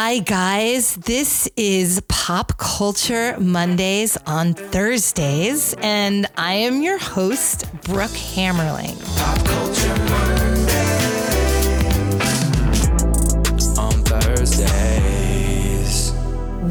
Hi, guys. This is Pop Culture Mondays on Thursdays, and I am your host, Brooke Hammerling.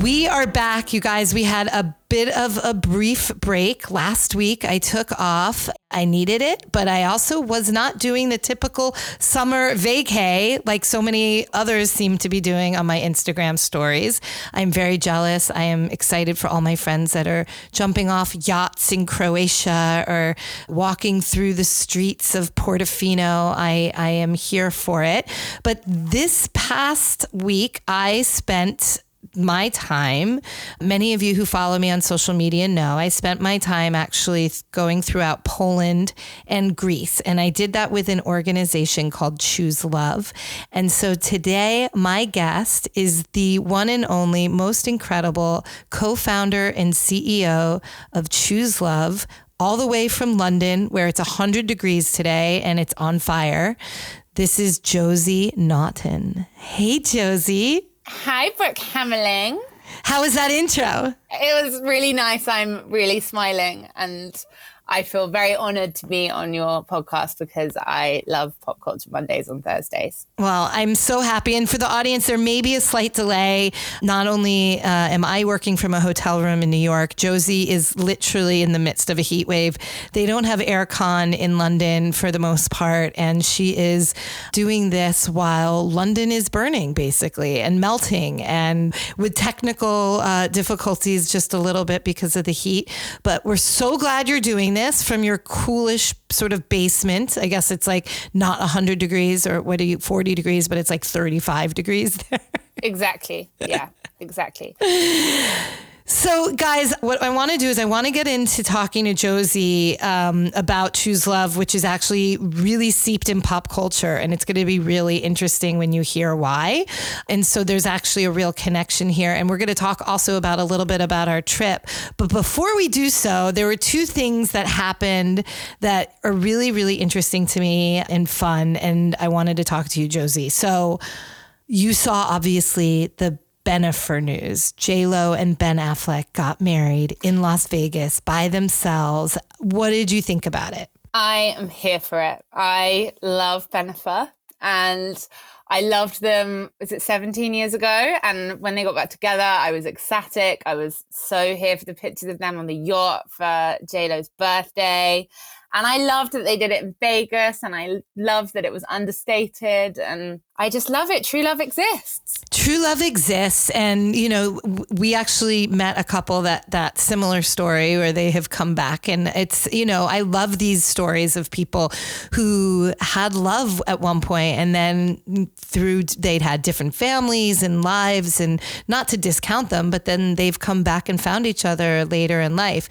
We are back, you guys. We had a bit of a brief break last week. I took off. I needed it, but I also was not doing the typical summer vacay like so many others seem to be doing on my Instagram stories. I'm very jealous. I am excited for all my friends that are jumping off yachts in Croatia or walking through the streets of Portofino. I, I am here for it. But this past week, I spent my time. Many of you who follow me on social media know I spent my time actually going throughout Poland and Greece. And I did that with an organization called Choose Love. And so today, my guest is the one and only most incredible co founder and CEO of Choose Love. All the way from London, where it's 100 degrees today and it's on fire. This is Josie Naughton. Hey, Josie. Hi, Brooke Hammerling. How was that intro? It was really nice. I'm really smiling and I feel very honored to be on your podcast because I love Pop Culture Mondays on Thursdays. Well, I'm so happy. And for the audience, there may be a slight delay. Not only uh, am I working from a hotel room in New York, Josie is literally in the midst of a heat wave. They don't have aircon in London for the most part. And she is doing this while London is burning, basically, and melting and with technical uh, difficulties just a little bit because of the heat. But we're so glad you're doing this from your coolish sort of basement. I guess it's like not 100 degrees or what are you, 40 degrees, but it's like 35 degrees there. Exactly. Yeah, exactly. So, guys, what I want to do is I want to get into talking to Josie um, about Choose Love, which is actually really seeped in pop culture. And it's going to be really interesting when you hear why. And so there's actually a real connection here. And we're going to talk also about a little bit about our trip. But before we do so, there were two things that happened that are really, really interesting to me and fun. And I wanted to talk to you, Josie. So, you saw obviously the Bennifer news. J Lo and Ben Affleck got married in Las Vegas by themselves. What did you think about it? I am here for it. I love Bennifer and I loved them. Was it 17 years ago? And when they got back together, I was ecstatic. I was so here for the pictures of them on the yacht for J Lo's birthday. And I loved that they did it in Vegas and I loved that it was understated. And I just love it. True love exists. True love exists. And, you know, we actually met a couple that, that similar story where they have come back. And it's, you know, I love these stories of people who had love at one point and then through, they'd had different families and lives and not to discount them, but then they've come back and found each other later in life.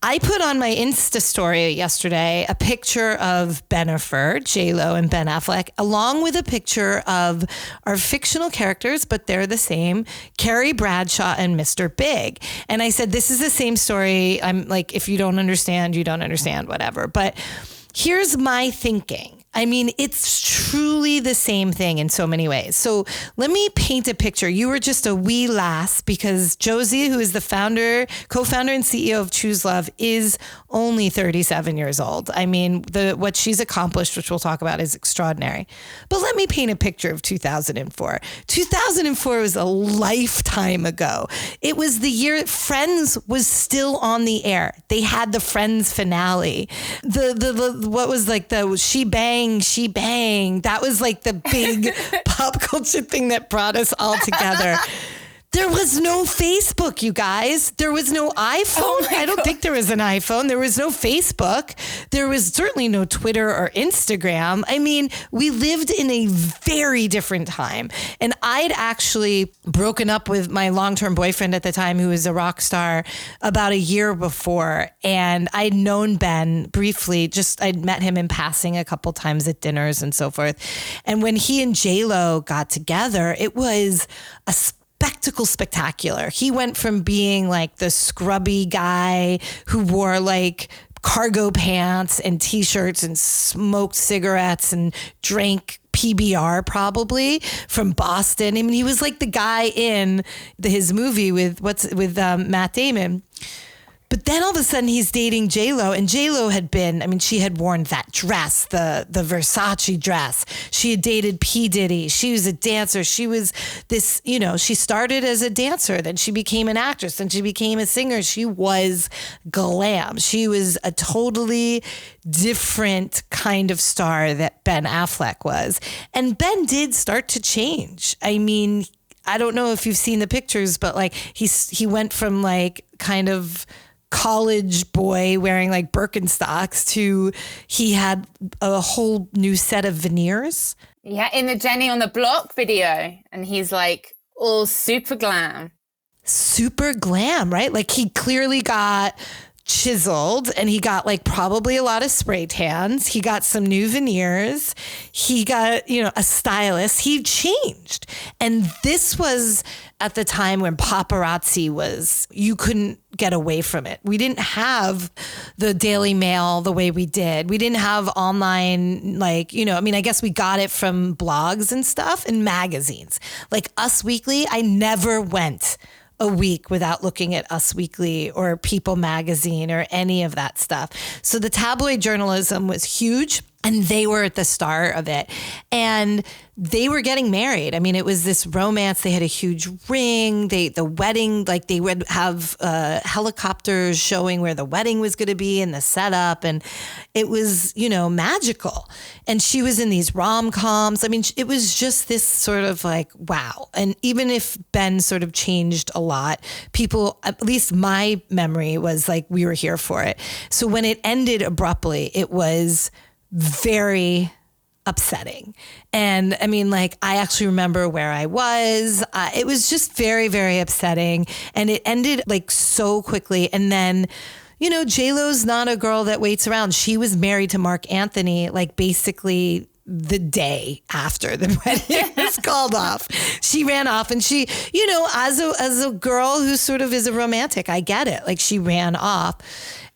I put on my Insta story yesterday a picture of Bennifer, J Lo, and Ben Affleck, along with a picture of our fictional characters, but they're the same, Carrie Bradshaw and Mr. Big. And I said, this is the same story. I'm like, if you don't understand, you don't understand, whatever. But here's my thinking. I mean, it's truly the same thing in so many ways. So let me paint a picture. You were just a wee lass because Josie, who is the founder, co-founder and CEO of Choose Love, is only 37 years old. I mean, the what she's accomplished, which we'll talk about, is extraordinary. But let me paint a picture of 2004. 2004 was a lifetime ago. It was the year Friends was still on the air. They had the Friends finale. The the, the what was like the She Bang bang, she bang. That was like the big pop culture thing that brought us all together. There was no Facebook, you guys. There was no iPhone. Oh I don't God. think there was an iPhone. There was no Facebook. There was certainly no Twitter or Instagram. I mean, we lived in a very different time. And I'd actually broken up with my long term boyfriend at the time, who was a rock star, about a year before. And I'd known Ben briefly, just I'd met him in passing a couple times at dinners and so forth. And when he and Lo got together, it was a spectacle spectacular. He went from being like the scrubby guy who wore like cargo pants and t-shirts and smoked cigarettes and drank PBR probably from Boston. I mean, he was like the guy in the, his movie with what's with um, Matt Damon. But then all of a sudden he's dating J Lo, and J Lo had been. I mean, she had worn that dress, the the Versace dress. She had dated P Diddy. She was a dancer. She was this. You know, she started as a dancer, then she became an actress, then she became a singer. She was glam. She was a totally different kind of star that Ben Affleck was, and Ben did start to change. I mean. I don't know if you've seen the pictures, but like he's he went from like kind of college boy wearing like Birkenstocks to he had a whole new set of veneers. Yeah, in the Jenny on the Block video. And he's like all super glam. Super glam, right? Like he clearly got chiseled and he got like probably a lot of spray tans. He got some new veneers. He got, you know, a stylist. He changed. And this was at the time when paparazzi was, you couldn't get away from it. We didn't have the Daily Mail the way we did. We didn't have online, like, you know, I mean, I guess we got it from blogs and stuff and magazines. Like Us Weekly, I never went a week without looking at Us Weekly or People Magazine or any of that stuff. So the tabloid journalism was huge and they were at the start of it. And they were getting married. I mean, it was this romance. They had a huge ring. They the wedding, like they would have uh, helicopters showing where the wedding was going to be and the setup, and it was you know magical. And she was in these rom coms. I mean, it was just this sort of like wow. And even if Ben sort of changed a lot, people, at least my memory was like we were here for it. So when it ended abruptly, it was very upsetting. And I mean, like, I actually remember where I was. Uh, it was just very, very upsetting. And it ended like so quickly. And then, you know, JLo's not a girl that waits around. She was married to Marc Anthony, like, basically the day after the wedding was called off. She ran off and she, you know, as a as a girl who sort of is a romantic, I get it. Like she ran off.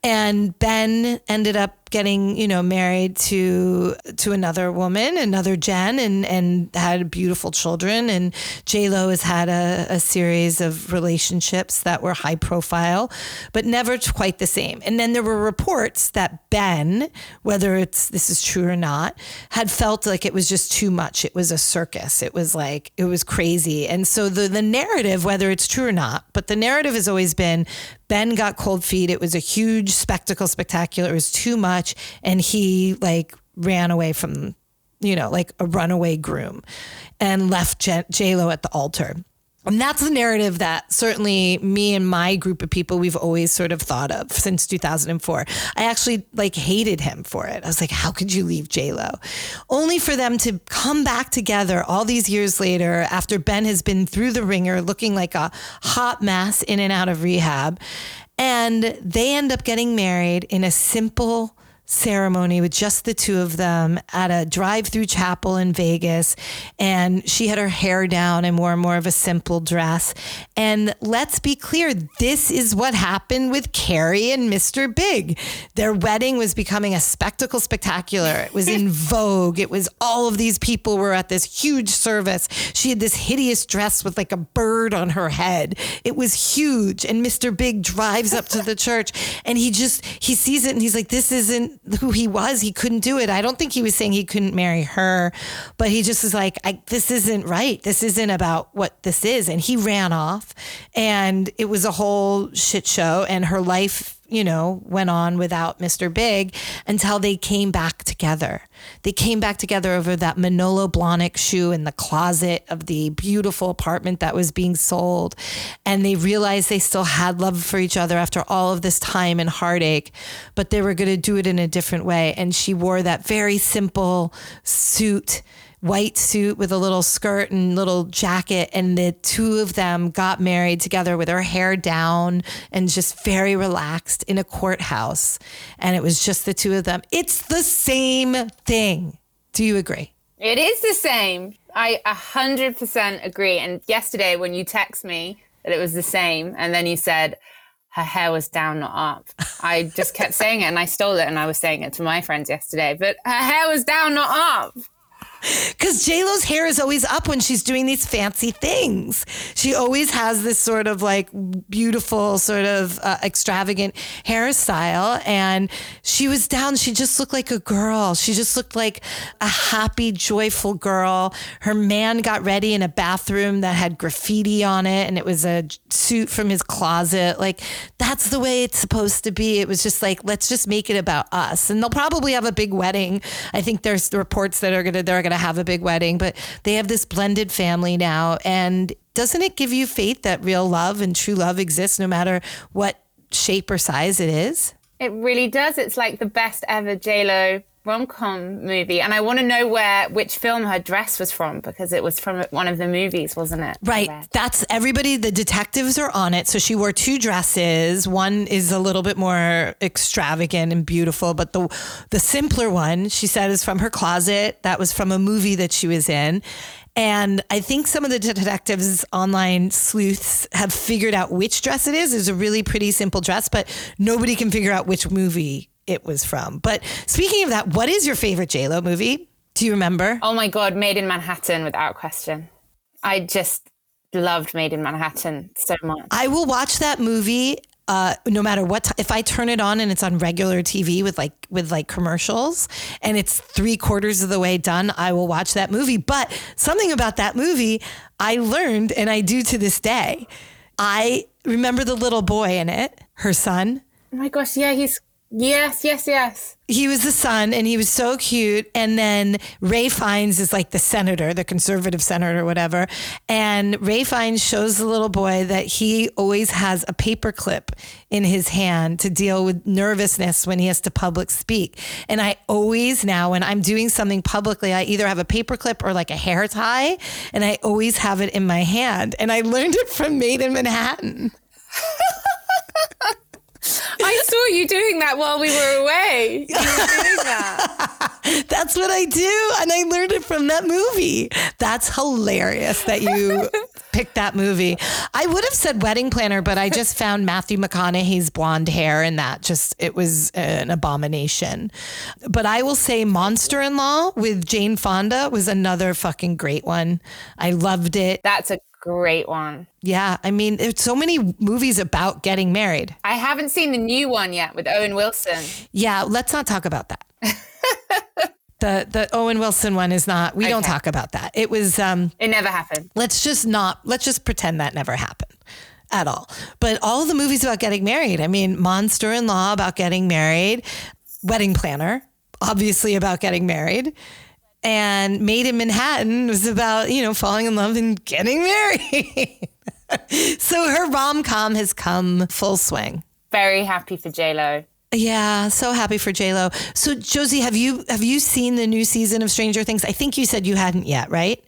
And Ben ended up getting, you know, married to to another woman, another Jen, and and had beautiful children. And J Lo has had a, a series of relationships that were high profile, but never quite the same. And then there were reports that Ben, whether it's this is true or not, had felt like it was just too much. It was a circus. It was like it was crazy. And so the the narrative, whether it's true or not, but the narrative has always been Ben got cold feet. It was a huge spectacle, spectacular. It was too much much and he like ran away from you know like a runaway groom and left J Lo at the altar. And that's the narrative that certainly me and my group of people we've always sort of thought of since 2004. I actually like hated him for it. I was like, how could you leave Lo? Only for them to come back together all these years later after Ben has been through the ringer, looking like a hot mess in and out of rehab, and they end up getting married in a simple ceremony with just the two of them at a drive-through chapel in Vegas. And she had her hair down and wore more of a simple dress. And let's be clear this is what happened with Carrie and Mr. Big. Their wedding was becoming a spectacle spectacular. It was in vogue. It was all of these people were at this huge service. She had this hideous dress with like a bird on her head. It was huge. And Mr. Big drives up to the church and he just he sees it and he's like this isn't who he was. He couldn't do it. I don't think he was saying he couldn't marry her, but he just was like, this isn't right. This isn't about what this is. And he ran off and it was a whole shit show. And her life you know, went on without Mr. Big until they came back together. They came back together over that Manolo Blahnik shoe in the closet of the beautiful apartment that was being sold. And they realized they still had love for each other after all of this time and heartache, but they were going to do it in a different way. And she wore that very simple suit white suit with a little skirt and little jacket. And the two of them got married together with her hair down and just very relaxed in a courthouse. And it was just the two of them. It's the same thing. Do you agree? It is the same. I 100% agree. And yesterday, when you text me that it was the same, and then you said, her hair was down, not up. I just kept saying it and I stole it and I was saying it to my friends yesterday, but her hair was down, not up. Because JLo's hair is always up when she's doing these fancy things. She always has this sort of like beautiful, sort of uh, extravagant hairstyle. And she was down. She just looked like a girl. She just looked like a happy, joyful girl. Her man got ready in a bathroom that had graffiti on it, and it was a suit from his closet. Like, that's the way it's supposed to be. It was just like, let's just make it about us. And they'll probably have a big wedding. I think there's reports that are gonna they're gonna have a big wedding, but they have this blended family now. And doesn't it give you faith that real love and true love exists no matter what shape or size it is? It really does. It's like the best ever JLo rom com movie. And I want to know where, which film her dress was from because it was from one of the movies, wasn't it? Right. That's everybody. The detectives are on it. So she wore two dresses. One is a little bit more extravagant and beautiful, but the, the simpler one, she said, is from her closet. That was from a movie that she was in. And I think some of the detectives online sleuths have figured out which dress it is. It's a really pretty simple dress, but nobody can figure out which movie it was from. But speaking of that, what is your favorite JLo movie? Do you remember? Oh my God, Maid in Manhattan without question. I just loved Maid in Manhattan so much. I will watch that movie uh, no matter what t- if I turn it on and it's on regular TV with like with like commercials and it's three quarters of the way done, I will watch that movie. But something about that movie I learned and I do to this day. I remember the little boy in it, her son. Oh my gosh, yeah, he's Yes, yes, yes. He was the son and he was so cute. And then Ralph Fiennes is like the senator, the conservative senator, or whatever. And Ralph Fiennes shows the little boy that he always has a paperclip in his hand to deal with nervousness when he has to public speak. And I always now, when I'm doing something publicly, I either have a paperclip or like a hair tie, and I always have it in my hand. And I learned it from Maid in Manhattan. I saw you doing that while we were away. You were doing that. That's what I do. And I learned it from that movie. That's hilarious that you picked that movie. I would have said Wedding Planner, but I just found Matthew McConaughey's blonde hair and that just, it was an abomination. But I will say Monster in Law with Jane Fonda was another fucking great one. I loved it. That's a great one. Yeah, I mean, there's so many movies about getting married. I haven't seen the new one yet with Owen Wilson. Yeah, let's not talk about that. the the Owen Wilson one is not. We okay. don't talk about that. It was. um It never happened. Let's just not. Let's just pretend that never happened at all. But all the movies about getting married. I mean, Monster in Law about getting married, Wedding Planner obviously about getting married and Maid in Manhattan was about, you know, falling in love and getting married. so her rom com has come full swing. Very happy for J Lo. Yeah, so happy for J Lo. So Josie, have you have you seen the new season of Stranger Things? I think you said you hadn't yet, right?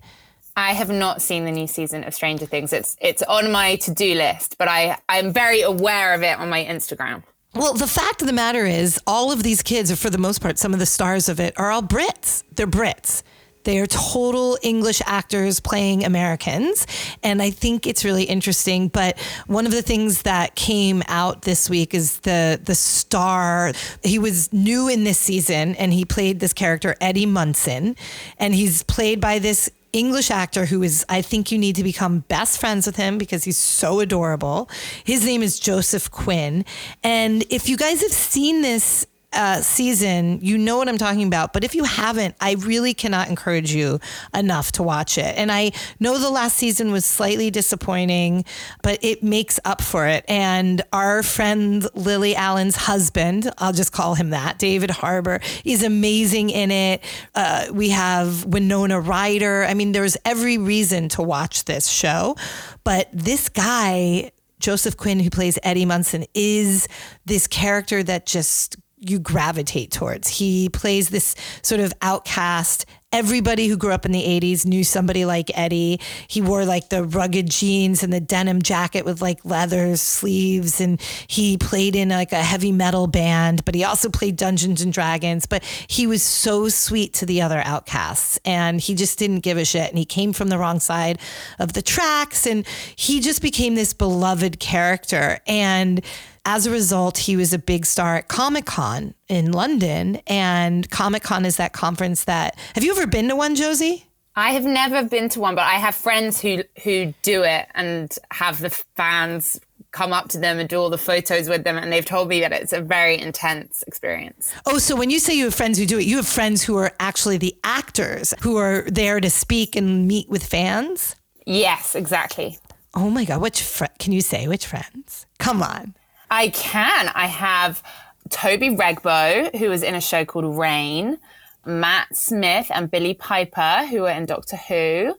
I have not seen the new season of Stranger Things. It's it's on my to do list, but I I'm very aware of it on my Instagram. Well, the fact of the matter is, all of these kids, or for the most part, some of the stars of it, are all Brits. They're Brits. They are total English actors playing Americans. And I think it's really interesting. But one of the things that came out this week is the the star. He was new in this season and he played this character, Eddie Munson. And he's played by this English actor who is, I think you need to become best friends with him because he's so adorable. His name is Joseph Quinn. And if you guys have seen this uh, season, you know what I'm talking about. But if you haven't, I really cannot encourage you enough to watch it. And I know the last season was slightly disappointing, but it makes up for it. And our friend Lily Allen's husband, I'll just call him that, David Harbour, is amazing in it. Uh, we have Winona Ryder. I mean, there's every reason to watch this show. But this guy, Joseph Quinn, who plays Eddie Munson, is this character that just you gravitate towards. He plays this sort of outcast. Everybody who grew up in the 80s knew somebody like Eddie. He wore like the rugged jeans and the denim jacket with like leather sleeves. And he played in like a heavy metal band, but he also played Dungeons and Dragons. But he was so sweet to the other outcasts and he just didn't give a shit. And he came from the wrong side of the tracks and he just became this beloved character. And as a result, he was a big star at Comic Con in London. And Comic Con is that conference that, have you ever been to one, Josie? I have never been to one, but I have friends who who do it and have the fans come up to them and do all the photos with them and they've told me that it's a very intense experience. Oh, so when you say you have friends who do it, you have friends who are actually the actors who are there to speak and meet with fans? Yes, exactly. Oh my god, which fr- can you say which friends? Come on. I can. I have Toby Regbo who was in a show called Reign, Matt Smith and Billie Piper, who are in Doctor Who.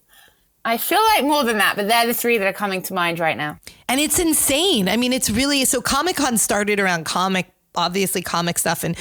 I feel like more than that, but they're the three that are coming to mind right now. And it's insane. I mean, it's really so Comic Con started around comic obviously comic stuff and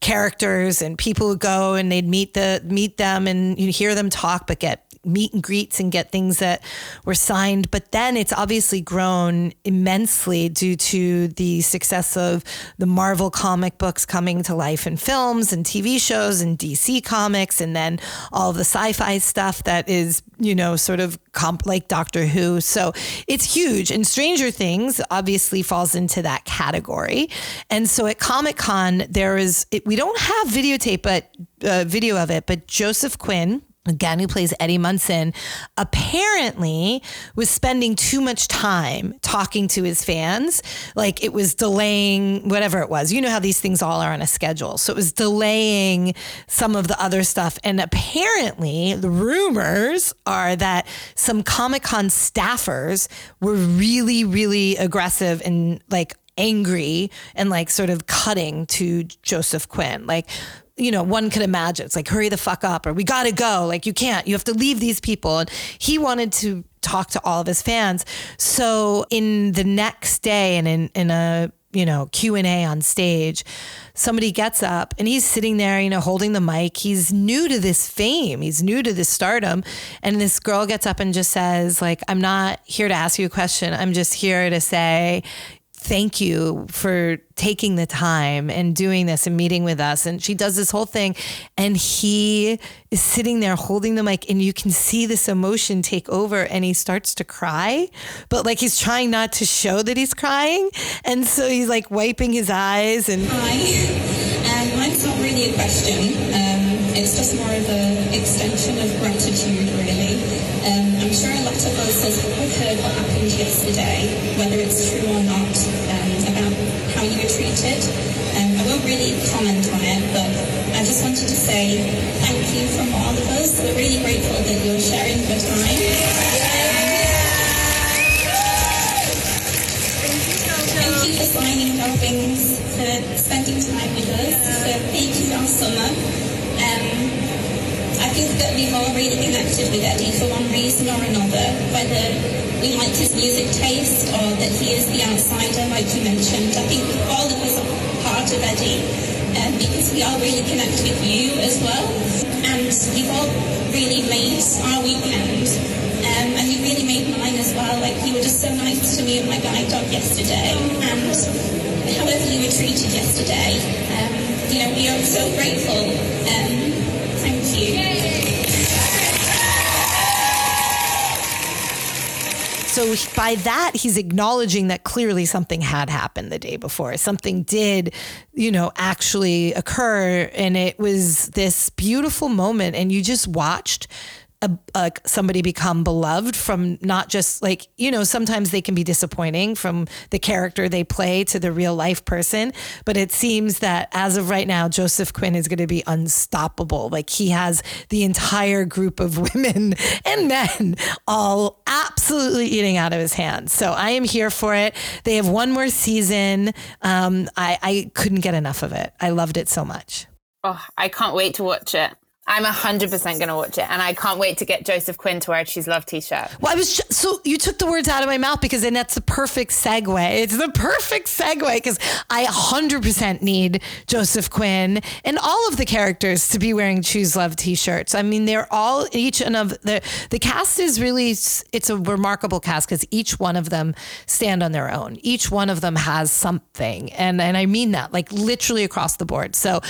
characters and people would go and they'd meet the meet them and you'd hear them talk but get meet and greets and get things that were signed. But then it's obviously grown immensely due to the success of the Marvel comic books coming to life in films and TV shows and DC comics, and then all the sci fi stuff that is, you know, sort of comp like Doctor Who. So it's huge. And Stranger Things obviously falls into that category. And so at Comic Con, there is, it, we don't have videotape, but uh, video of it, but Joseph Quinn again who plays Eddie Munson, apparently was spending too much time talking to his fans. Like it was delaying whatever it was. You know how these things all are on a schedule. So it was delaying some of the other stuff. And apparently, the rumors are that some Comic Con staffers were really, really aggressive and like angry and like sort of cutting to Joseph Quinn. Like, you know, one could imagine it's like, hurry the fuck up, or we gotta go. Like, you can't, you have to leave these people. And he wanted to talk to all of his fans. So, in the next day, and in, in a you know q&a on stage somebody gets up and he's sitting there you know holding the mic he's new to this fame he's new to this stardom and this girl gets up and just says like i'm not here to ask you a question i'm just here to say thank you for taking the time and doing this and meeting with us. And she does this whole thing. And he is sitting there holding the mic, and you can see this emotion take over. And he starts to cry, but like he's trying not to show that he's crying. And so he's like wiping his eyes. And hi, um, mine's not really a question. Um, it's just more of an extension of gratitude, really. Um, I'm sure a lot of us have heard what happened yesterday, whether it's true or not, treated. Um, I won't really comment on it, but I just wanted to say thank you from all of us. We're really grateful that you're sharing your time. Thank you for signing our wings, for spending time with us, for making our summer. Um, I think that we've all really connected with Eddie for one reason or another, whether we liked his music taste or that he is the outsider, like you mentioned. I think all of us are part of Eddie um, because we all really connect with you as well. And you've all really made our weekend. Um, and you really made mine as well. Like you were just so nice to me and my guide dog yesterday. And however you were treated yesterday, um, you know, we are so grateful. Um. So by that, he's acknowledging that clearly something had happened the day before. Something did, you know, actually occur. And it was this beautiful moment. And you just watched a, somebody become beloved from not just like you know sometimes they can be disappointing from the character they play to the real life person but it seems that as of right now joseph quinn is going to be unstoppable. Like he has the entire group of women and men all absolutely eating out of his hands. So i am here for it. They have one more season. Um, I, I couldn't get enough of it. I loved it so much. Oh i can't wait to watch it I'm 100% going to watch it. And I can't wait to get Joseph Quinn to wear a Choose Love t shirt. Well, I was so you took the words out of my mouth because then that's the perfect segue. It's the perfect segue because I 100% need Joseph Quinn and all of the characters to be wearing Choose Love t shirts. I mean, they're all, each and of the, the cast is really, it's a remarkable cast because each one of them stand on their own. Each one of them has something. And, and I mean that like literally across the board. So,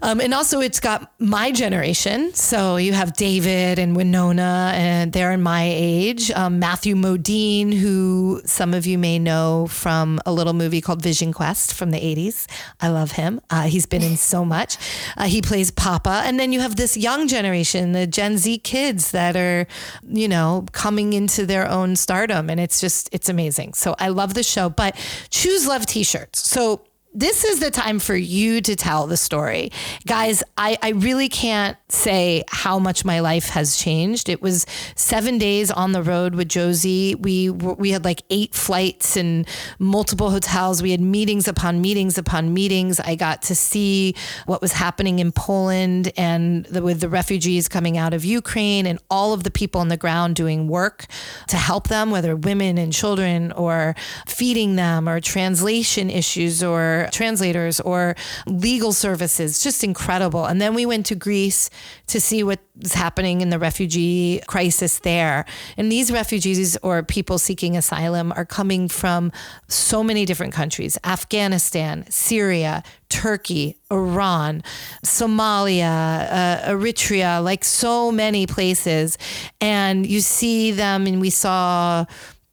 um, and also it's got my generation generation. So you have David and Winona, and they're in my age. Um, Matthew Modine, who some of you may know from a little movie called Vision Quest from the 80s. I love him. Uh, he's been in so much. Uh, he plays Papa. And then you have this young generation, the Gen Z kids that are, you know, coming into their own stardom. And it's just, it's amazing. So I love the show. But Choose Love t shirts. So this is the time for you to tell the story. Guys, I, I really can't say how much my life has changed. It was seven days on the road with Josie. We we had like eight flights and multiple hotels. We had meetings upon meetings upon meetings. I got to see what was happening in Poland and the, with the refugees coming out of Ukraine and all of the people on the ground doing work to help them, whether women and children or feeding them or translation issues or translators or legal services, just incredible. And then we went to Greece to see what's happening in the refugee crisis there. And these refugees or people seeking asylum are coming from so many different countries Afghanistan, Syria, Turkey, Iran, Somalia, uh, Eritrea, like so many places. And you see them, and we saw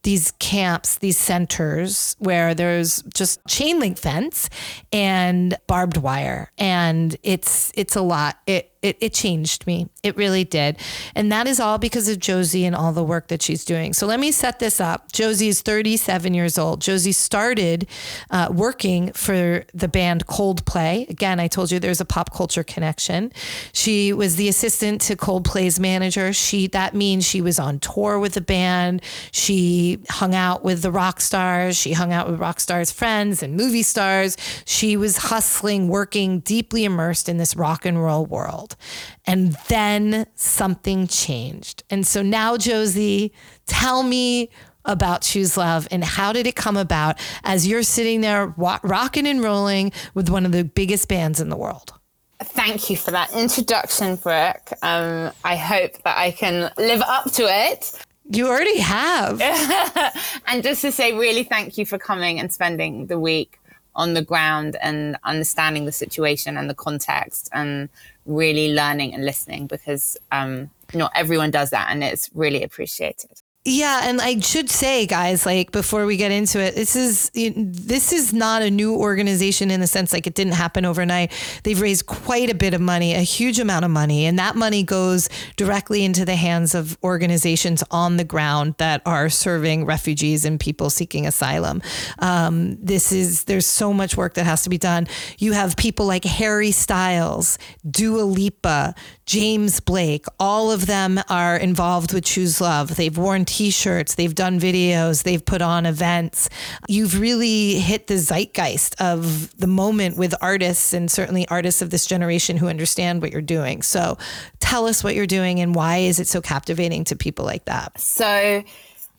these camps, these centers where there's just chain link fence and barbed wire. And it's it's a lot. It it, it changed me. It really did. And that is all because of Josie and all the work that she's doing. So let me set this up. Josie is 37 years old. Josie started uh, working for the band Coldplay. Again, I told you there's a pop culture connection. She was the assistant to Coldplay's manager. She that means she was on tour with the band. She hung out with the rock stars. She hung out with rock stars' friends and movie stars. She was hustling, working, deeply immersed in this rock and roll world world. And then something changed. And so now, Josie, tell me about Choose Love and how did it come about as you're sitting there rocking and rolling with one of the biggest bands in the world? Thank you for that introduction, Brooke. Um, I hope that I can live up to it. You already have. and just to say, really thank you for coming and spending the week on the ground and understanding the situation and the context and really learning and listening because um, not everyone does that and it's really appreciated. Yeah, and I should say, guys, like before we get into it, this is this is not a new organization in the sense like it didn't happen overnight. They've raised quite a bit of money, a huge amount of money, and that money goes directly into the hands of organizations on the ground that are serving refugees and people seeking asylum. Um, this is there's so much work that has to be done. You have people like Harry Styles, Dua Lipa, James Blake, all of them are involved with Choose Love. They've worn t shirts, they've done videos, they've put on events. You've really hit the zeitgeist of the moment with artists and certainly artists of this generation who understand what you're doing. So tell us what you're doing and why is it so captivating to people like that? So,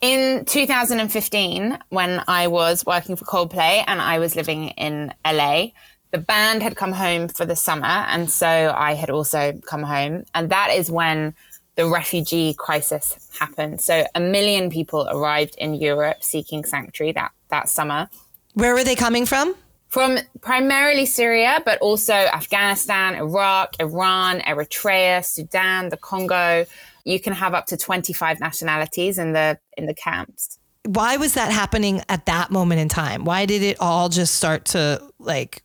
in 2015, when I was working for Coldplay and I was living in LA, the band had come home for the summer, and so I had also come home. And that is when the refugee crisis happened. So a million people arrived in Europe seeking sanctuary that, that summer. Where were they coming from? From primarily Syria, but also Afghanistan, Iraq, Iran, Eritrea, Sudan, the Congo. You can have up to 25 nationalities in the in the camps. Why was that happening at that moment in time? Why did it all just start to like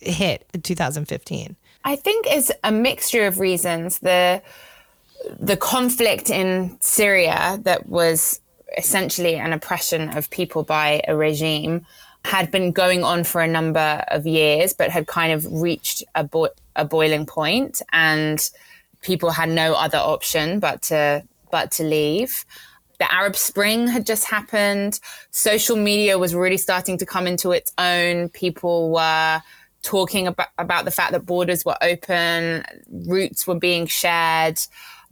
hit in 2015? I think it's a mixture of reasons. The the conflict in Syria that was essentially an oppression of people by a regime had been going on for a number of years, but had kind of reached a, bo- a boiling point, and people had no other option but to but to leave. The Arab Spring had just happened. Social media was really starting to come into its own. People were talking about, about the fact that borders were open, routes were being shared.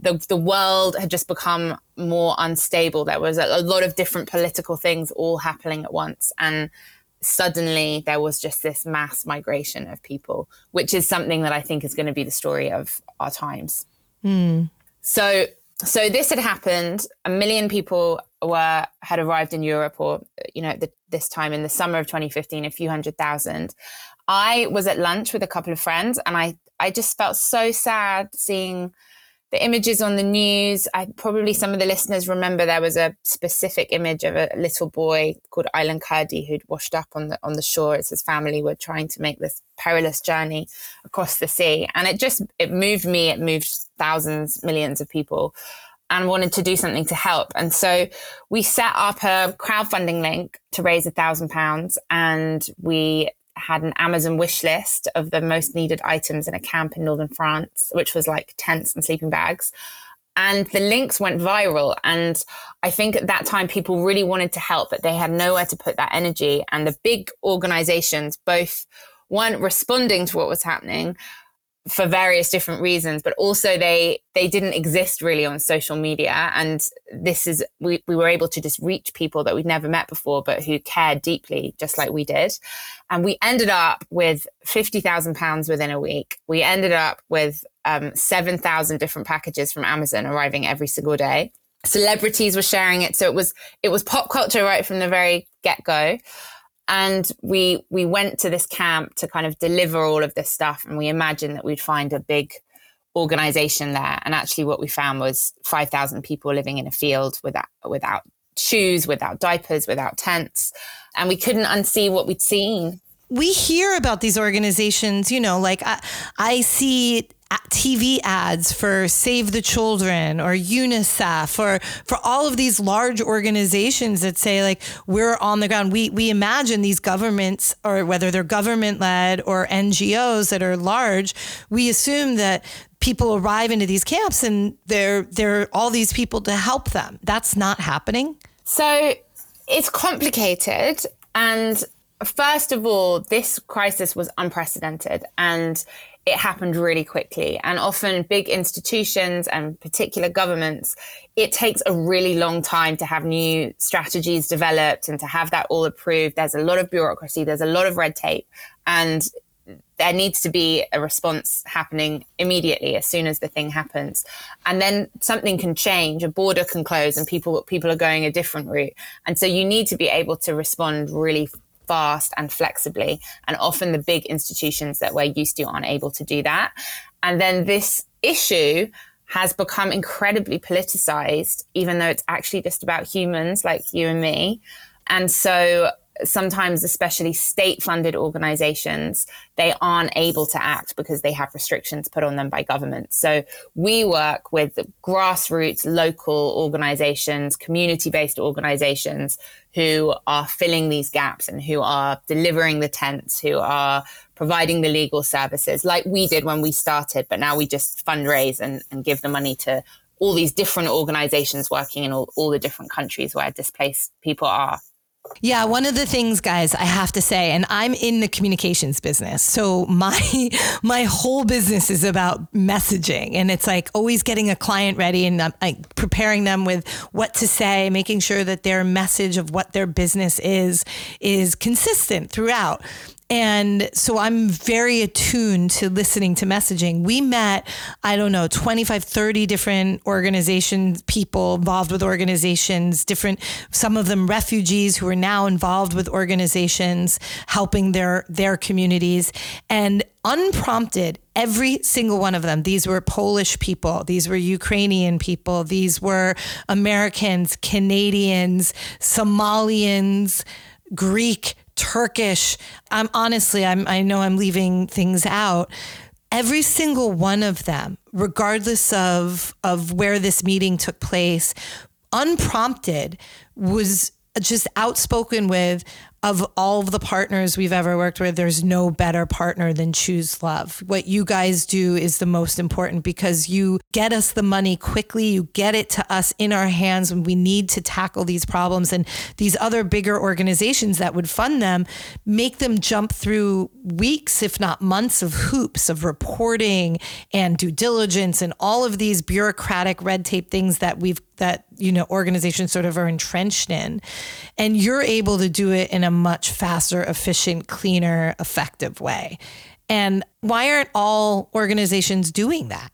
The, the world had just become more unstable. There was a, a lot of different political things all happening at once. And suddenly there was just this mass migration of people, which is something that I think is going to be the story of our times. Mm. So, so this had happened. A million people were had arrived in Europe, or you know, the, this time in the summer of 2015, a few hundred thousand, I was at lunch with a couple of friends and I, I just felt so sad seeing the images on the news. I probably some of the listeners remember there was a specific image of a little boy called Aylan Kurdi who'd washed up on the on the shore as his family were trying to make this perilous journey across the sea. And it just it moved me, it moved thousands, millions of people and wanted to do something to help. And so we set up a crowdfunding link to raise a thousand pounds and we had an Amazon wish list of the most needed items in a camp in northern France, which was like tents and sleeping bags. And the links went viral. And I think at that time, people really wanted to help, but they had nowhere to put that energy. And the big organizations both weren't responding to what was happening, for various different reasons but also they they didn't exist really on social media. And this is we, we were able to just reach people that we'd never met before but who cared deeply just like we did. And we ended up with 50,000 pounds within a week. We ended up with um, 7,000 different packages from Amazon arriving every single day. Celebrities were sharing it. So it was it was pop culture right from the very get-go and we we went to this camp to kind of deliver all of this stuff and we imagined that we'd find a big organization there. And actually what we found was 5000 people living in a field without without shoes without diapers without tents and we couldn't unsee what we'd seen. We hear about these organizations you know like i, I see TV ads for Save the Children or UNICEF or for all of these large organizations that say like we're on the ground. We we imagine these governments or whether they're government led or NGOs that are large, we assume that people arrive into these camps and there there are all these people to help them. That's not happening. So it's complicated and first of all, this crisis was unprecedented and it happened really quickly. And often, big institutions and particular governments, it takes a really long time to have new strategies developed and to have that all approved. There's a lot of bureaucracy, there's a lot of red tape, and there needs to be a response happening immediately as soon as the thing happens and then something can change a border can close and people people are going a different route and so you need to be able to respond really fast and flexibly. And often the big institutions that we're used to aren't able to do that. And then this issue has become incredibly politicized, even though it's actually just about humans like you and me. And so sometimes, especially state funded organizations, they aren't able to act because they have restrictions put on them by government. So we work with grassroots local organizations, community based organizations who are filling these gaps and who are delivering the tents, who are providing the legal services like we did when we started, but now we just fundraise and, and give the money to all these different organizations working in all, all the different countries where displaced people are. Yeah, one of the things, guys, I have to say, and I'm in the communications business, so my my whole business is about messaging, and it's like always getting a client ready and um, like preparing them with what to say, making sure that their message of what their business is is consistent throughout. And so I'm very attuned to listening to messaging. We met, I don't know, 25, 30 different organizations, people involved with organizations, different, some of them refugees who are now involved with organizations, helping their, their communities. And unprompted, every single one of them, these were Polish people, these were Ukrainian people, these were Americans, Canadians, Somalians, Greek, Turkish. I'm honestly, I'm, I know I'm leaving things out. Every single one of them, regardless of, of where this meeting took place, unprompted, was just outspoken with of all of the partners we've ever worked with, there's no better partner than Choose Love. What you guys do is the most important because you get us the money quickly. You get it to us in our hands when we need to tackle these problems. And these other bigger organizations that would fund them make them jump through weeks, if not months, of hoops of reporting and due diligence and all of these bureaucratic red tape things that we've that you know organizations sort of are entrenched in and you're able to do it in a much faster efficient cleaner effective way and why aren't all organizations doing that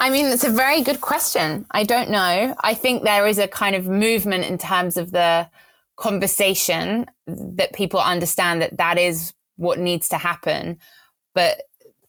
I mean, it's a very good question. I don't know. I think there is a kind of movement in terms of the conversation that people understand that that is what needs to happen. But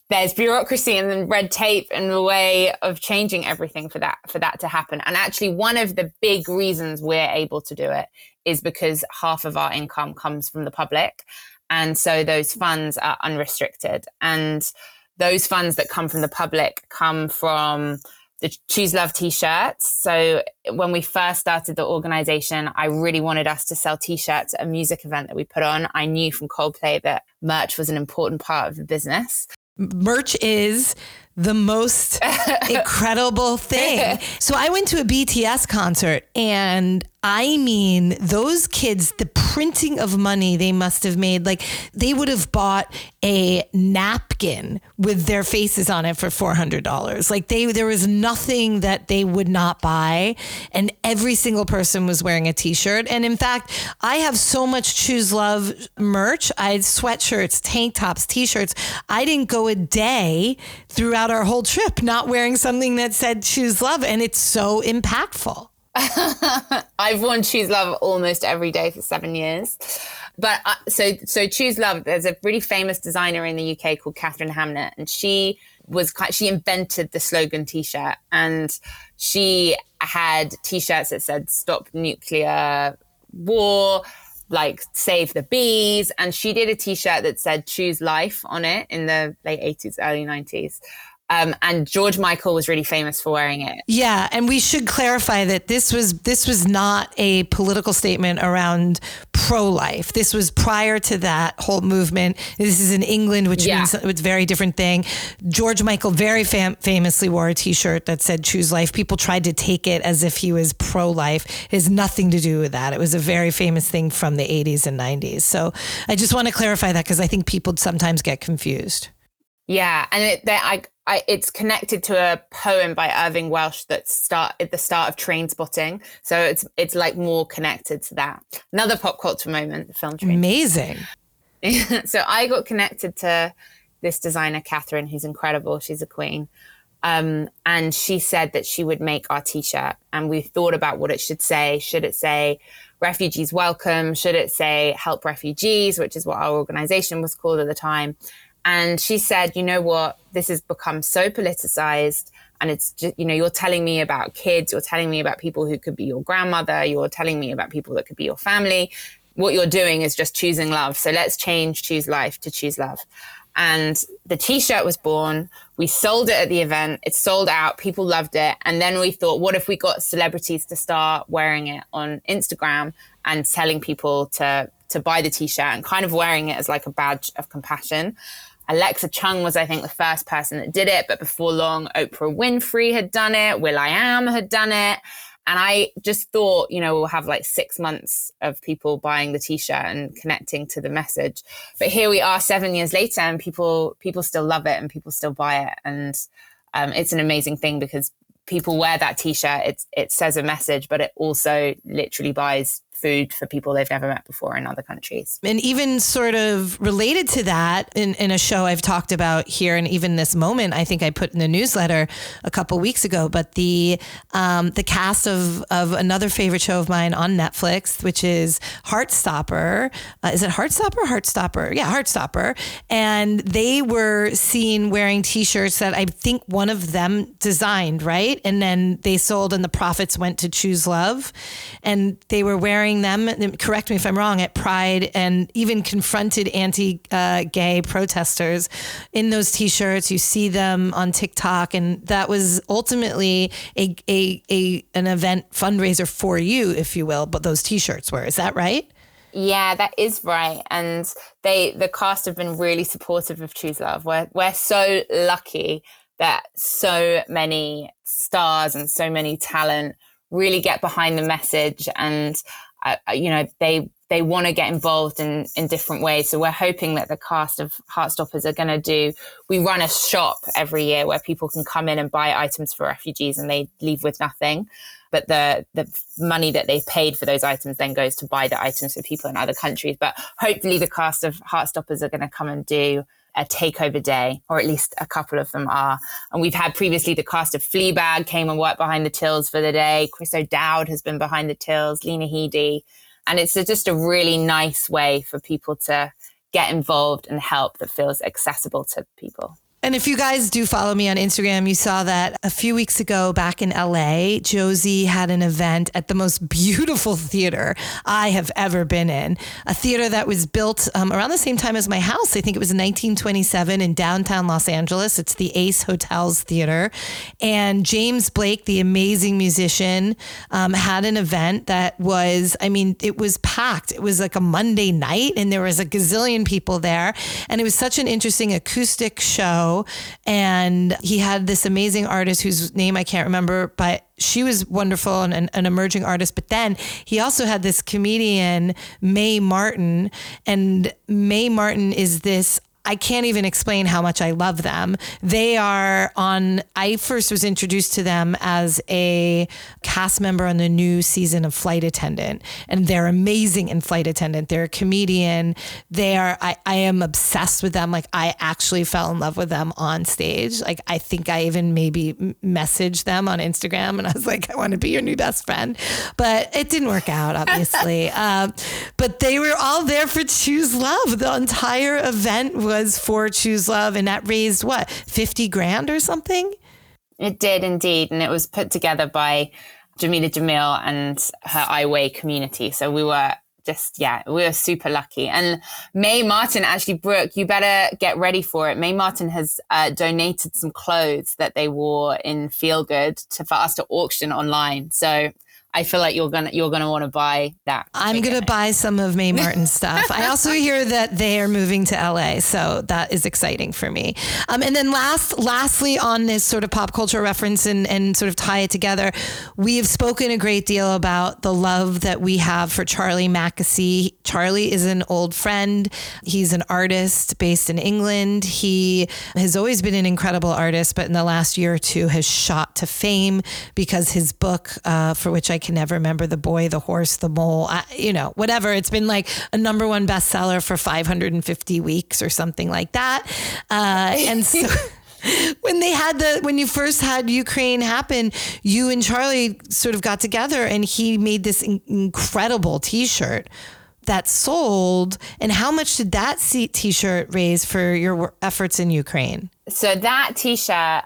there's bureaucracy and red tape and the way of changing everything for that for that to happen. And actually one of the big reasons we're able to do it is because half of our income comes from the public. And so those funds are unrestricted. And those funds that come from the public come from the Choose Love t shirts. So when we first started the organization, I really wanted us to sell t shirts at a music event that we put on. I knew from Coldplay that merch was an important part of the business. Merch is the most incredible thing. So I went to a BTS concert and I mean, those kids, the printing of money they must have made, like they would have bought a napkin with their faces on it for $400. Like they, there was nothing that they would not buy. And every single person was wearing a t-shirt. And in fact, I have so much Choose Love merch. I had sweatshirts, tank tops, t-shirts. I didn't go a day throughout our whole trip not wearing something that said Choose Love. And it's so impactful. I've worn Choose Love almost every day for seven years. But uh, so so Choose Love. There's a really famous designer in the UK called Katharine Hamnett, and she was quite, she invented the slogan T-shirt, and she had T-shirts that said "Stop Nuclear War." like save the bees and she did a t-shirt that said choose life on it in the late 80s early 90s um, and George Michael was really famous for wearing it. Yeah, and we should clarify that this was this was not a political statement around pro-life. This was prior to that whole movement. This is in England, which yeah. means it's a very different thing. George Michael very fam- famously wore a T-shirt that said "Choose Life." People tried to take it as if he was pro-life. It has nothing to do with that. It was a very famous thing from the 80s and 90s. So I just want to clarify that because I think people sometimes get confused. Yeah, and it, I, I, it's connected to a poem by Irvine Welsh that start at the start of Trainspotting, So it's it's like more connected to that. Another pop culture moment, the film Train. Amazing. so I got connected to this designer, Katharine, who's incredible. She's a queen. Um, and she said that she would make our t-shirt and we thought about what it should say should it say refugees welcome should it say help refugees which is what our organization was called at the time and she said, you know what? This has become so politicized. And it's just, you know, you're telling me about kids, you're telling me about people who could be your grandmother, you're telling me about people that could be your family. What you're doing is just choosing love. So let's change choose life to choose love. And the t shirt was born. We sold it at the event. It sold out. People loved it. And then we thought, what if we got celebrities to start wearing it on Instagram and telling people to, to buy the t shirt and kind of wearing it as like a badge of compassion? Alexa Chung was, I think, the first person that did it. But before long, Oprah Winfrey had done it. will.i.am had done it. And I just thought, you know, we'll have like six months of people buying the t-shirt and connecting to the message. But here we are seven years later and people, people still love it and people still buy it. And um, it's an amazing thing because people wear that t-shirt. It, it says a message, but it also literally buys food for people they've never met before in other countries. And even sort of related to that, in, in a show I've talked about here, and even this moment, I think I put in the newsletter a couple weeks ago, but the um, the cast of of another favorite show of mine on Netflix, which is Heartstopper. Uh, is it Heartstopper? Heartstopper, yeah, Heartstopper. And they were seen wearing T-shirts that I think one of them designed, right? And then they sold, and the profits went to Choose Love, and they were wearing wearing them, correct me if I'm wrong, at Pride and even confronted anti uh, gay protesters in those t shirts. You see them on TikTok. And that was ultimately a, a, a, an event fundraiser for you, if you will, but those t shirts were. Is that right? Yeah, that is right. And they the cast have been really supportive of Choose Love. We're we're so lucky that so many stars and so many talent really get behind the message and you know, they they want to get involved in in different ways. So we're hoping that the cast of Heartstoppers are going to do. We run a shop every year where people can come in and buy items for refugees, and they leave with nothing. But the the money that they've paid for those items then goes to buy the items for people in other countries. But hopefully, the cast of Heartstoppers are going to come and do a takeover day, or at least a couple of them are. And we've had previously the cast of Fleabag came and worked behind the tills for the day. Chris O'Dowd has been behind the tills, Lena Headey. And it's just a really nice way for people to get involved and help that feels accessible to people. And if you guys do follow me on Instagram, you saw that a few weeks ago back in LA, Josie had an event at the most beautiful theater I have ever been in. A theater that was built um, around the same time as my house. I think it was in 1927 in downtown Los Angeles. It's the Ace Hotels Theater. And James Blake, the amazing musician, um, had an event that was, I mean, it was packed. It was like a Monday night and there was a gazillion people there. And it was such an interesting acoustic show and he had this amazing artist whose name I can't remember, but she was wonderful and an, an, emerging artist. But then he also had this comedian, Mae Martin. And Mae Martin is this I can't even explain how much I love them. They are on, I first was introduced to them as a cast member on the new season of Flight Attendant, and they're amazing in Flight Attendant. They're a comedian. They are, I, I am obsessed with them. Like, I actually fell in love with them on stage. Like, I think I even maybe messaged them on Instagram and I was like, I want to be your new best friend. But it didn't work out, obviously. um, but they were all there for Choose Love. The entire event was was for Choose Love, and that raised what, 50 grand or something? It did indeed. And it was put together by Jameela Jamil and her I Weigh community. So we were just, yeah, we were super lucky. And Mae Martin, actually, Brooke, you better get ready for it. Mae Martin has uh, donated some clothes that they wore in Feel Good to, for us to auction online. So I feel like you're gonna you're gonna want to buy that. I'm gonna buy some of Mae Martin stuff. I also hear that they are moving to LA, so that is exciting for me. Um, and then last, lastly, on this sort of pop culture reference and and sort of tie it together, we have spoken a great deal about the love that we have for Charlie Mackesy. Charlie is an old friend. He's an artist based in England. He has always been an incredible artist, but in the last year or two has shot to fame because his book, uh, for which I can never remember the boy, the horse, the mole, I, you know, whatever. It's been like a number one bestseller for 550 weeks or something like that. Uh, and so. when they had the when you first had Ukraine happen, you and Charlie sort of got together and he made this in- incredible t-shirt that sold and how much did that t-shirt raise for your efforts in Ukraine? So that t-shirt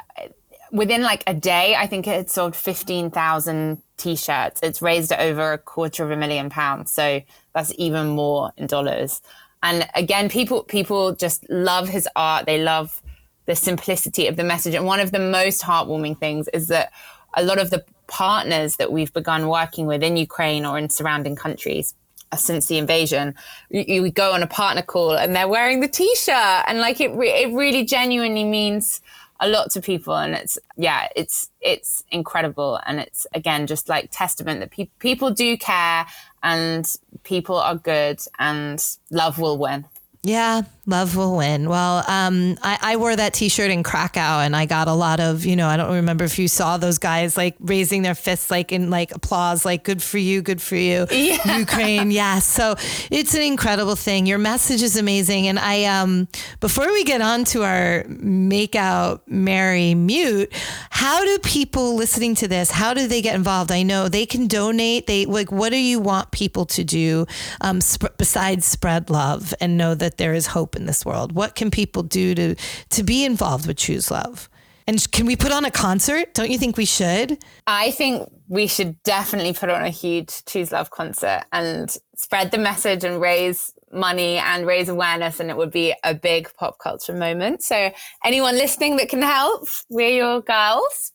within like a day, I think it sold 15,000 t-shirts. It's raised over a quarter of a million pounds. So that's even more in dollars. And again, people, people just love his art. They love the simplicity of the message. And one of the most heartwarming things is that a lot of the partners that we've begun working with in Ukraine or in surrounding countries uh, since the invasion, you, you go on a partner call and they're wearing the t-shirt and like it, re- it really genuinely means a lot to people and it's yeah it's it's incredible. And it's again just like testament that pe- people do care and people are good and love will win. Yeah, love will win. Well, um, I, I, wore that T-shirt in Krakow, and I got a lot of, you know, I don't remember if you saw those guys like raising their fists, like in like applause, like "Good for you, good for you, yeah. Ukraine." Yes, so it's an incredible thing. Your message is amazing, and I, um, before we get on to our make out, marry, mute, how do people listening to this? How do they get involved? I know they can donate. They like, what do you want people to do um, sp- besides spread love and know that that there is hope in this world? What can people do to to be involved with Choose Love? And can we put on a concert? Don't you think we should? I think we should definitely put on a huge Choose Love concert and spread the message and raise money and raise awareness and it would be a big pop culture moment. So anyone listening that can help, we're your girls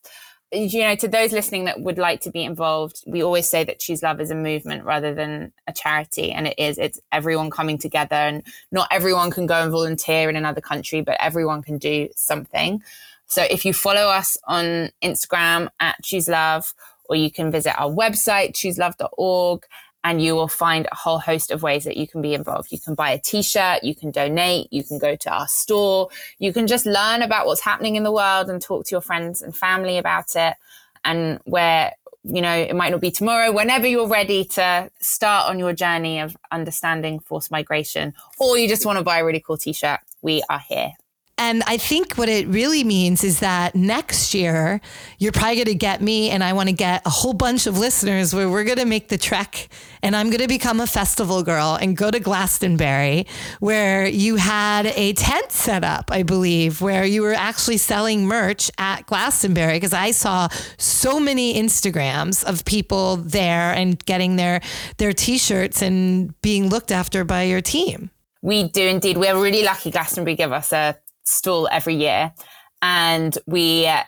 you know, to those listening that would like to be involved, we always say that Choose Love is a movement rather than a charity. And it is, it's everyone coming together. And not everyone can go and volunteer in another country, but everyone can do something. So if you follow us on Instagram at Choose Love, or you can visit our website, chooselove.org, and you will find a whole host of ways that you can be involved. You can buy a t-shirt, you can donate, you can go to our store, you can just learn about what's happening in the world and talk to your friends and family about it. And where, you know, it might not be tomorrow, whenever you're ready to start on your journey of understanding forced migration, or you just want to buy a really cool t-shirt, we are here. And I think what it really means is that next year, you're probably going to get me, and I want to get a whole bunch of listeners where we're going to make the trek, and I'm going to become a festival girl and go to Glastonbury, where you had a tent set up, I believe, where you were actually selling merch at Glastonbury. Because I saw so many Instagrams of people there and getting their their t-shirts and being looked after by your team. We do indeed. We're really lucky. Glastonbury give us a stall every year, and we uh,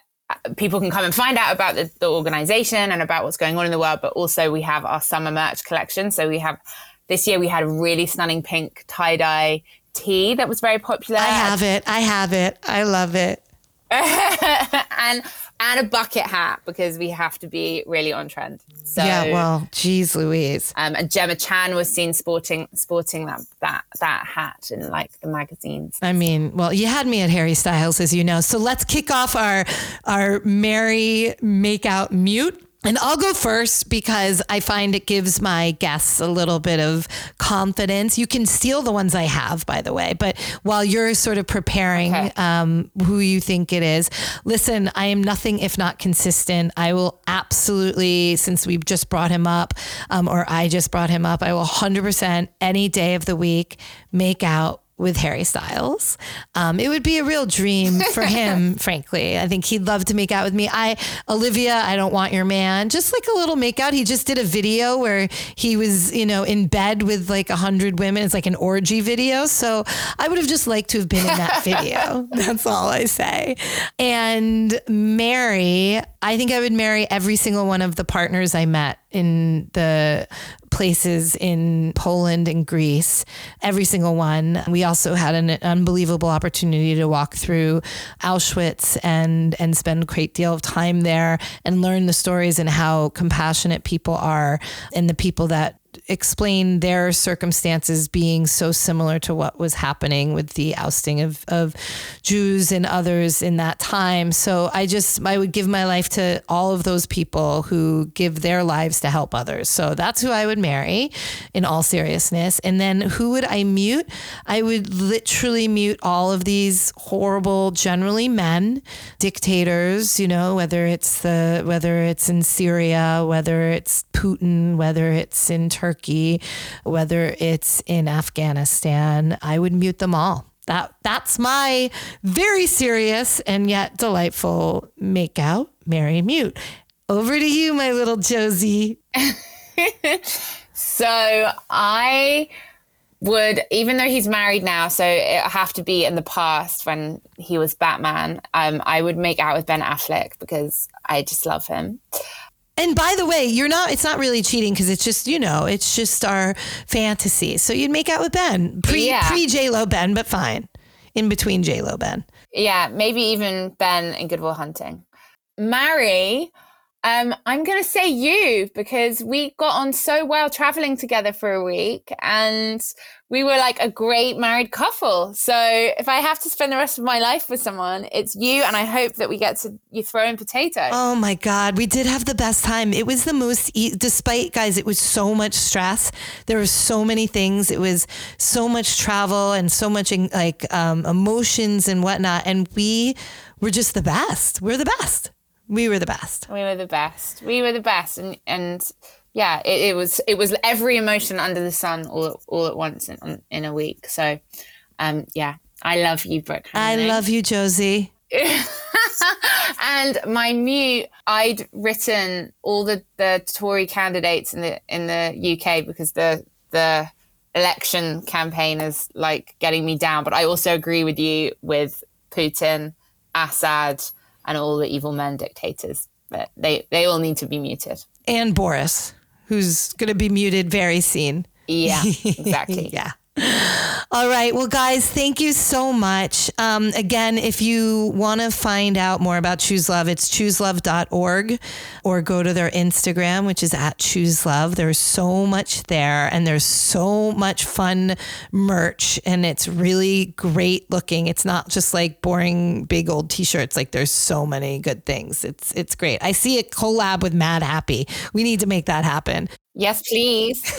people can come and find out about the, the organization and about what's going on in the world. But also, we have our summer merch collection. So we have this year we had a really stunning pink tie dye tee that was very popular. I have it. I have it. I love it. and and a bucket hat because we have to be really on trend. So yeah, well, geez, Louise. Um, and Gemma Chan was seen sporting sporting that that that hat in like the magazines. I mean, well, you had me at Harry Styles, as you know. So let's kick off our our merry make out mute and I'll go first because I find it gives my guests a little bit of confidence. You can steal the ones I have, by the way, but while you're sort of preparing okay. um, who you think it is, listen, I am nothing if not consistent. I will absolutely, since we've just brought him up, um, or I just brought him up, I will 100% any day of the week make out with Harry Styles. Um, it would be a real dream for him, frankly. I think he'd love to make out with me. I, Olivia, I don't want your man. Just like a little makeout. He just did a video where he was, you know, in bed with like a hundred women. It's like an orgy video. So I would have just liked to have been in that video. That's all I say. And marry, I think I would marry every single one of the partners I met in the places in Poland and Greece, every single one. We also had an unbelievable opportunity to walk through Auschwitz and and spend a great deal of time there and learn the stories and how compassionate people are and the people that explain their circumstances being so similar to what was happening with the ousting of, of Jews and others in that time. So I just, I would give my life to all of those people who give their lives to help others. So that's who I would marry in all seriousness. And then who would I mute? I would literally mute all of these horrible, generally men, dictators, you know, whether it's the, whether it's in Syria, whether it's Putin, whether it's in Turkey Turkey, whether it's in Afghanistan, I would mute them all. That that's my very serious and yet delightful make out, marry, mute. Over to you, my little Josie. so I would, even though he's married now, so it have to be in the past when he was Batman. Um, I would make out with Ben Affleck because I just love him. And by the way, you're not, it's not really cheating because it's just, you know, it's just our fantasy. So you'd make out with Ben, pre, yeah. pre J-Lo Ben, but fine. In between J-Lo Ben. Yeah, maybe even Ben in Good Will Hunting. Marry, um, I'm going to say you because we got on so well traveling together for a week and we were like a great married couple. So if I have to spend the rest of my life with someone, it's you. And I hope that we get to you throw in potato. Oh my God. We did have the best time. It was the most, despite guys, it was so much stress. There were so many things. It was so much travel and so much like um, emotions and whatnot. And we were just the best. We're the best. We were the best. We were the best. We were the best. And, and, yeah, it, it, was it was every emotion under the sun all all at once in, in a week. So, um, yeah, I love you, Brooke. I love you, Josie. and my mute, I'd written all the, the Tory candidates in the in the UK because the the election campaign is like getting me down. But I also agree with you with Putin, Assad, and all the evil men dictators. But they they all need to be muted. And Boris who's going to be muted very soon. Yeah, exactly. yeah. All right. Well, guys, thank you so much. Um, again, if you want to find out more about Choose Love, it's chooselove.org or go to their Instagram, which is at Choose Love. There's so much there and there's so much fun merch and it's really great looking. It's not just like boring big old t-shirts. Like there's so many good things. It's, it's great. I see a collab with Madhappy. We need to make that happen. Yes, please.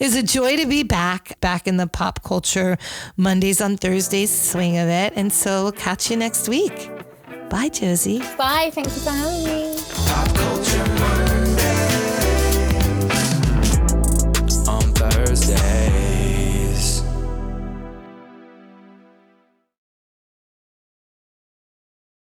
it's a joy to be back, back in the pop culture Mondays on Thursdays swing of it. And so we'll catch you next week. Bye, Josie. Bye. Thank you for having me.